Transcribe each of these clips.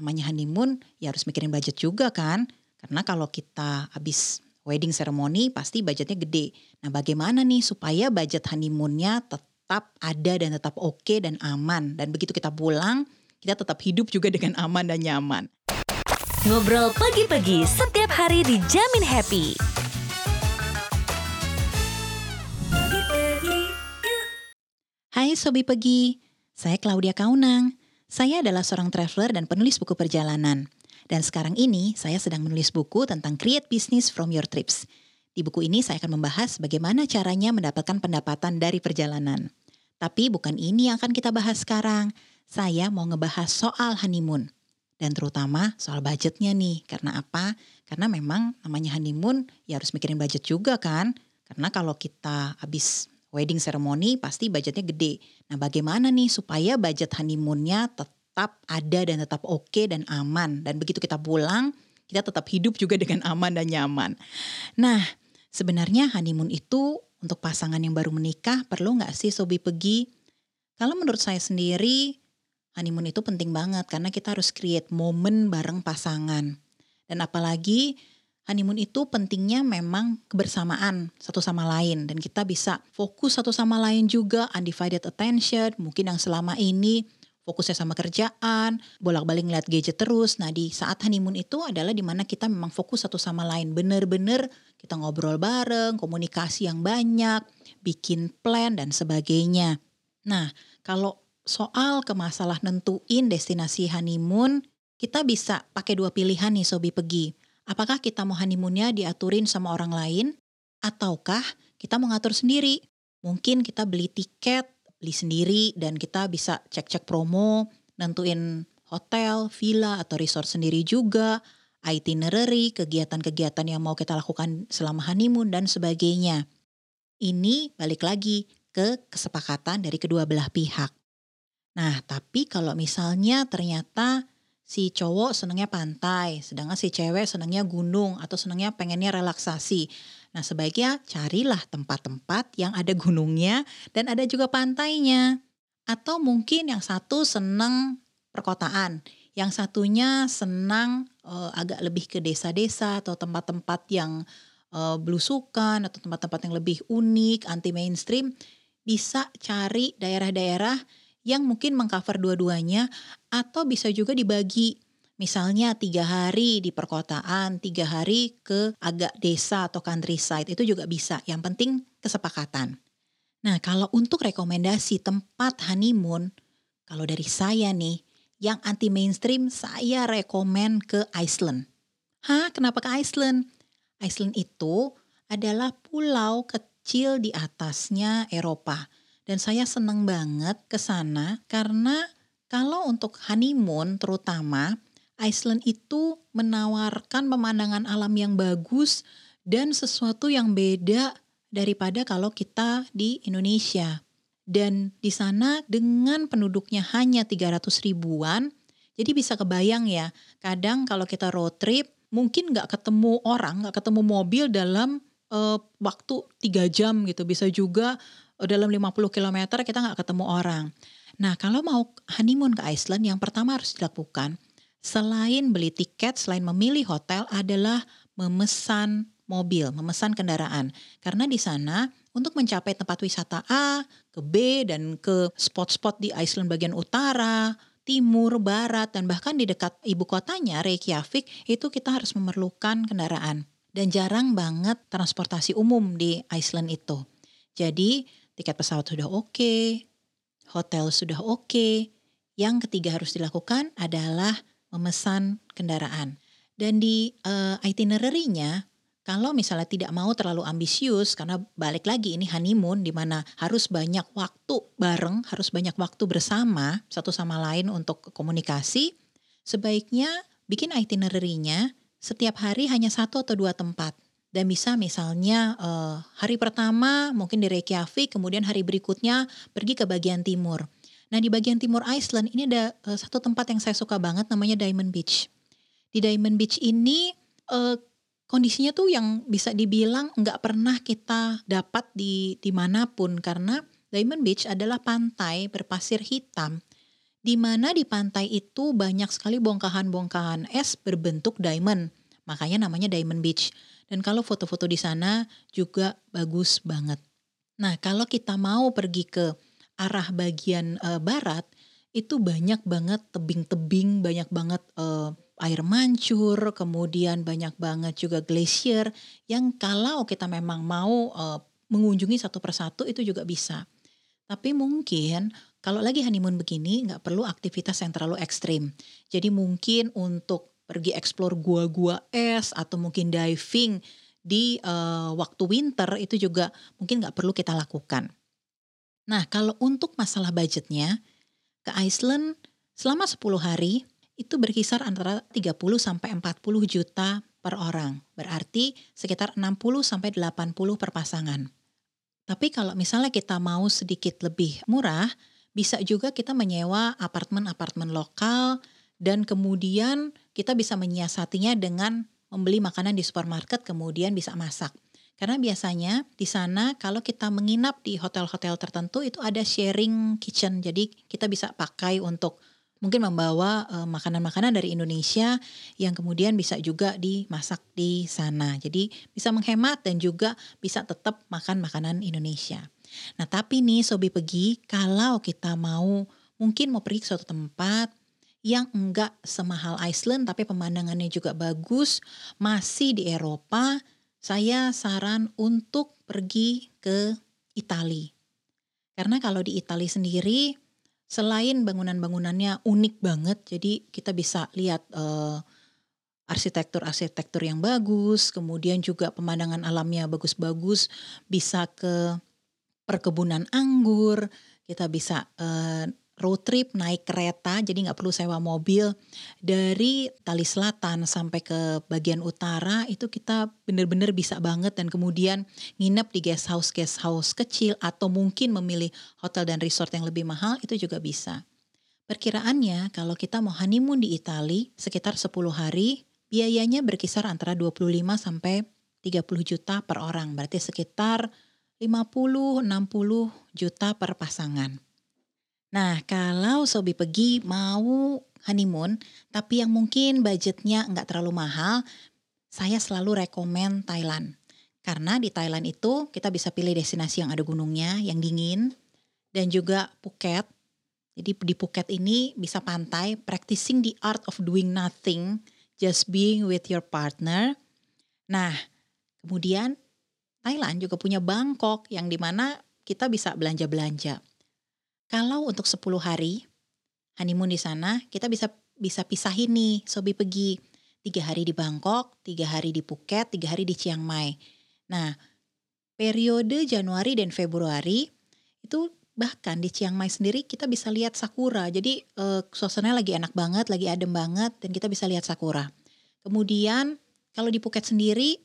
namanya honeymoon ya harus mikirin budget juga kan. Karena kalau kita habis wedding ceremony pasti budgetnya gede. Nah bagaimana nih supaya budget honeymoonnya tetap ada dan tetap oke okay dan aman. Dan begitu kita pulang kita tetap hidup juga dengan aman dan nyaman. Ngobrol pagi-pagi setiap hari dijamin happy. Hai Sobi Pegi, saya Claudia Kaunang. Saya adalah seorang traveler dan penulis buku perjalanan. Dan sekarang ini saya sedang menulis buku tentang create business from your trips. Di buku ini saya akan membahas bagaimana caranya mendapatkan pendapatan dari perjalanan. Tapi bukan ini yang akan kita bahas sekarang. Saya mau ngebahas soal honeymoon. Dan terutama soal budgetnya nih. Karena apa? Karena memang namanya honeymoon ya harus mikirin budget juga kan. Karena kalau kita habis wedding ceremony pasti budgetnya gede. Nah bagaimana nih supaya budget honeymoonnya tetap ada dan tetap oke okay dan aman. Dan begitu kita pulang kita tetap hidup juga dengan aman dan nyaman. Nah sebenarnya honeymoon itu untuk pasangan yang baru menikah perlu nggak sih sobi pergi? Kalau menurut saya sendiri honeymoon itu penting banget karena kita harus create momen bareng pasangan. Dan apalagi honeymoon itu pentingnya memang kebersamaan satu sama lain dan kita bisa fokus satu sama lain juga undivided attention mungkin yang selama ini fokusnya sama kerjaan, bolak-balik ngeliat gadget terus. Nah di saat honeymoon itu adalah di mana kita memang fokus satu sama lain. Bener-bener kita ngobrol bareng, komunikasi yang banyak, bikin plan dan sebagainya. Nah kalau soal ke masalah nentuin destinasi honeymoon, kita bisa pakai dua pilihan nih Sobi Pergi. Apakah kita mau honeymoonnya diaturin sama orang lain ataukah kita mau ngatur sendiri? Mungkin kita beli tiket, beli sendiri dan kita bisa cek-cek promo, nentuin hotel, villa atau resort sendiri juga, itinerary, kegiatan-kegiatan yang mau kita lakukan selama honeymoon dan sebagainya. Ini balik lagi ke kesepakatan dari kedua belah pihak. Nah, tapi kalau misalnya ternyata si cowok senangnya pantai, sedangkan si cewek senangnya gunung atau senangnya pengennya relaksasi. Nah sebaiknya carilah tempat-tempat yang ada gunungnya dan ada juga pantainya. Atau mungkin yang satu senang perkotaan, yang satunya senang uh, agak lebih ke desa-desa atau tempat-tempat yang uh, belusukan atau tempat-tempat yang lebih unik, anti mainstream, bisa cari daerah-daerah yang mungkin mengcover dua-duanya atau bisa juga dibagi misalnya tiga hari di perkotaan, tiga hari ke agak desa atau countryside itu juga bisa. Yang penting kesepakatan. Nah kalau untuk rekomendasi tempat honeymoon, kalau dari saya nih, yang anti mainstream saya rekomen ke Iceland. Hah kenapa ke Iceland? Iceland itu adalah pulau kecil di atasnya Eropa dan saya senang banget ke sana karena kalau untuk honeymoon terutama Iceland itu menawarkan pemandangan alam yang bagus dan sesuatu yang beda daripada kalau kita di Indonesia. Dan di sana dengan penduduknya hanya 300 ribuan, jadi bisa kebayang ya, kadang kalau kita road trip mungkin nggak ketemu orang, nggak ketemu mobil dalam uh, waktu tiga jam gitu, bisa juga dalam 50 km kita nggak ketemu orang. Nah kalau mau honeymoon ke Iceland yang pertama harus dilakukan selain beli tiket, selain memilih hotel adalah memesan mobil, memesan kendaraan. Karena di sana untuk mencapai tempat wisata A ke B dan ke spot-spot di Iceland bagian utara, timur, barat, dan bahkan di dekat ibu kotanya Reykjavik itu kita harus memerlukan kendaraan. Dan jarang banget transportasi umum di Iceland itu. Jadi tiket pesawat sudah oke, okay, hotel sudah oke. Okay. Yang ketiga harus dilakukan adalah memesan kendaraan. Dan di uh, itinerary-nya kalau misalnya tidak mau terlalu ambisius karena balik lagi ini honeymoon di mana harus banyak waktu bareng, harus banyak waktu bersama satu sama lain untuk komunikasi, sebaiknya bikin itinerary-nya setiap hari hanya satu atau dua tempat dan bisa misalnya uh, hari pertama mungkin di Reykjavik, kemudian hari berikutnya pergi ke bagian timur. Nah di bagian timur Iceland ini ada uh, satu tempat yang saya suka banget namanya Diamond Beach. Di Diamond Beach ini uh, kondisinya tuh yang bisa dibilang nggak pernah kita dapat di di mana pun karena Diamond Beach adalah pantai berpasir hitam di mana di pantai itu banyak sekali bongkahan-bongkahan es berbentuk diamond. Makanya namanya Diamond Beach. Dan kalau foto-foto di sana juga bagus banget. Nah, kalau kita mau pergi ke arah bagian uh, barat, itu banyak banget tebing-tebing, banyak banget uh, air mancur, kemudian banyak banget juga glacier yang kalau kita memang mau uh, mengunjungi satu persatu itu juga bisa. Tapi mungkin kalau lagi honeymoon begini nggak perlu aktivitas yang terlalu ekstrim. Jadi mungkin untuk pergi explore gua-gua es atau mungkin diving di uh, waktu winter itu juga mungkin nggak perlu kita lakukan. Nah kalau untuk masalah budgetnya ke Iceland selama 10 hari itu berkisar antara 30 sampai 40 juta per orang. Berarti sekitar 60 sampai 80 per pasangan. Tapi kalau misalnya kita mau sedikit lebih murah, bisa juga kita menyewa apartemen-apartemen lokal dan kemudian kita bisa menyiasatinya dengan membeli makanan di supermarket kemudian bisa masak. Karena biasanya di sana kalau kita menginap di hotel-hotel tertentu itu ada sharing kitchen. Jadi kita bisa pakai untuk mungkin membawa uh, makanan-makanan dari Indonesia yang kemudian bisa juga dimasak di sana. Jadi bisa menghemat dan juga bisa tetap makan makanan Indonesia. Nah tapi nih Sobi pergi kalau kita mau mungkin mau pergi ke suatu tempat yang enggak semahal Iceland tapi pemandangannya juga bagus, masih di Eropa, saya saran untuk pergi ke Italia. Karena kalau di Italia sendiri selain bangunan-bangunannya unik banget, jadi kita bisa lihat uh, arsitektur-arsitektur yang bagus, kemudian juga pemandangan alamnya bagus-bagus, bisa ke perkebunan anggur, kita bisa uh, road trip naik kereta, jadi nggak perlu sewa mobil dari Tali Selatan sampai ke bagian utara itu kita bener-bener bisa banget dan kemudian nginep di guest house guest house kecil atau mungkin memilih hotel dan resort yang lebih mahal itu juga bisa. Perkiraannya kalau kita mau honeymoon di Italia sekitar 10 hari, biayanya berkisar antara 25 sampai 30 juta per orang, berarti sekitar 50-60 juta per pasangan. Nah, kalau Sobi pergi mau honeymoon, tapi yang mungkin budgetnya nggak terlalu mahal, saya selalu rekomen Thailand. Karena di Thailand itu kita bisa pilih destinasi yang ada gunungnya, yang dingin, dan juga Phuket. Jadi di Phuket ini bisa pantai, practicing the art of doing nothing, just being with your partner. Nah, kemudian Thailand juga punya Bangkok yang di mana kita bisa belanja-belanja. Kalau untuk 10 hari honeymoon di sana, kita bisa bisa pisahin nih, Sobi pergi tiga hari di Bangkok, tiga hari di Phuket, tiga hari di Chiang Mai. Nah, periode Januari dan Februari itu bahkan di Chiang Mai sendiri kita bisa lihat sakura. Jadi eh, suasananya lagi enak banget, lagi adem banget dan kita bisa lihat sakura. Kemudian kalau di Phuket sendiri,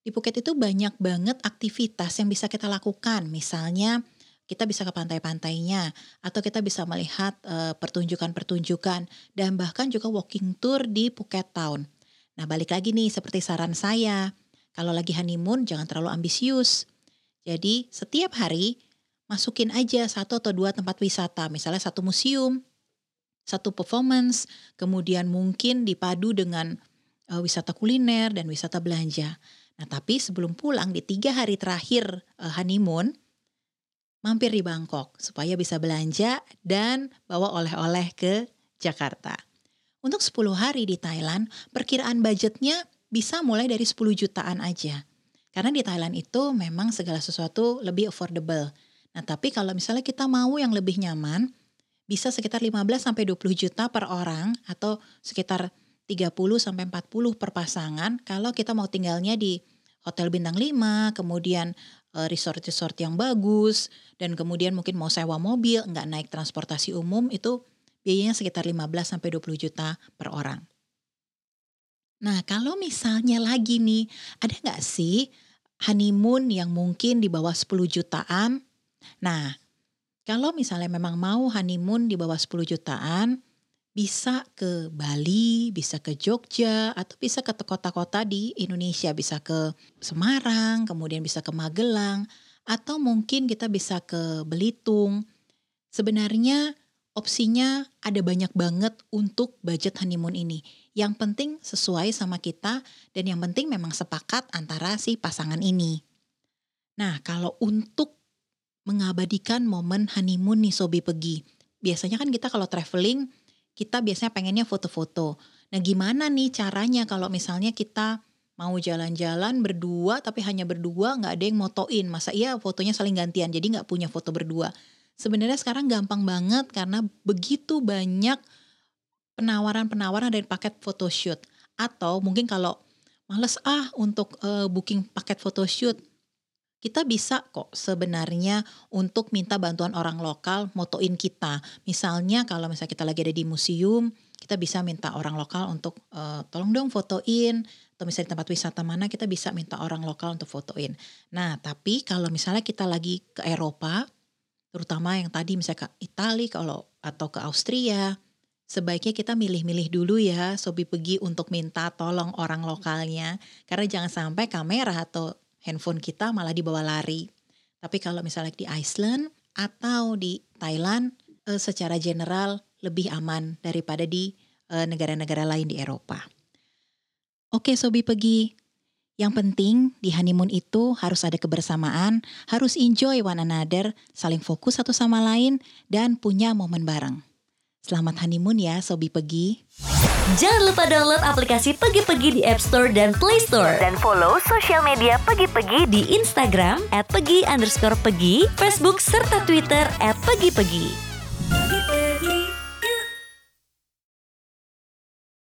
di Phuket itu banyak banget aktivitas yang bisa kita lakukan. Misalnya kita bisa ke pantai-pantainya atau kita bisa melihat uh, pertunjukan-pertunjukan dan bahkan juga walking tour di Phuket Town. Nah, balik lagi nih seperti saran saya, kalau lagi honeymoon jangan terlalu ambisius. Jadi, setiap hari masukin aja satu atau dua tempat wisata, misalnya satu museum, satu performance, kemudian mungkin dipadu dengan uh, wisata kuliner dan wisata belanja. Nah, tapi sebelum pulang di tiga hari terakhir uh, honeymoon, mampir di Bangkok supaya bisa belanja dan bawa oleh-oleh ke Jakarta. Untuk 10 hari di Thailand, perkiraan budgetnya bisa mulai dari 10 jutaan aja. Karena di Thailand itu memang segala sesuatu lebih affordable. Nah, tapi kalau misalnya kita mau yang lebih nyaman, bisa sekitar 15 sampai 20 juta per orang atau sekitar 30 sampai 40 per pasangan kalau kita mau tinggalnya di hotel bintang 5, kemudian resort-resort yang bagus dan kemudian mungkin mau sewa mobil, nggak naik transportasi umum itu biayanya sekitar 15 sampai 20 juta per orang. Nah, kalau misalnya lagi nih, ada nggak sih honeymoon yang mungkin di bawah 10 jutaan? Nah, kalau misalnya memang mau honeymoon di bawah 10 jutaan, bisa ke Bali, bisa ke Jogja, atau bisa ke kota-kota di Indonesia, bisa ke Semarang, kemudian bisa ke Magelang, atau mungkin kita bisa ke Belitung. Sebenarnya opsinya ada banyak banget untuk budget honeymoon ini. Yang penting sesuai sama kita dan yang penting memang sepakat antara si pasangan ini. Nah, kalau untuk mengabadikan momen honeymoon nih Sobi pergi. Biasanya kan kita kalau traveling, kita biasanya pengennya foto-foto. Nah, gimana nih caranya kalau misalnya kita mau jalan-jalan berdua tapi hanya berdua nggak ada yang motoin? Masa iya fotonya saling gantian jadi nggak punya foto berdua? Sebenarnya sekarang gampang banget karena begitu banyak penawaran-penawaran dari paket photoshoot. Atau mungkin kalau males ah untuk uh, booking paket photoshoot kita bisa kok sebenarnya untuk minta bantuan orang lokal motoin kita. Misalnya kalau misalnya kita lagi ada di museum, kita bisa minta orang lokal untuk uh, tolong dong fotoin atau misalnya di tempat wisata mana kita bisa minta orang lokal untuk fotoin. Nah, tapi kalau misalnya kita lagi ke Eropa, terutama yang tadi misalnya ke Italia kalau atau ke Austria, sebaiknya kita milih-milih dulu ya Sobi pergi untuk minta tolong orang lokalnya karena jangan sampai kamera atau handphone kita malah dibawa lari. Tapi kalau misalnya di Iceland atau di Thailand eh, secara general lebih aman daripada di eh, negara-negara lain di Eropa. Oke Sobi pergi. Yang penting di honeymoon itu harus ada kebersamaan, harus enjoy one another, saling fokus satu sama lain, dan punya momen bareng. Selamat honeymoon ya Sobi Pegi. Jangan lupa download aplikasi Pegi-Pegi di App Store dan Play Store. Dan follow sosial media Pegi-Pegi di Instagram at Pegi underscore Pegi, Facebook, serta Twitter at Pegi-Pegi.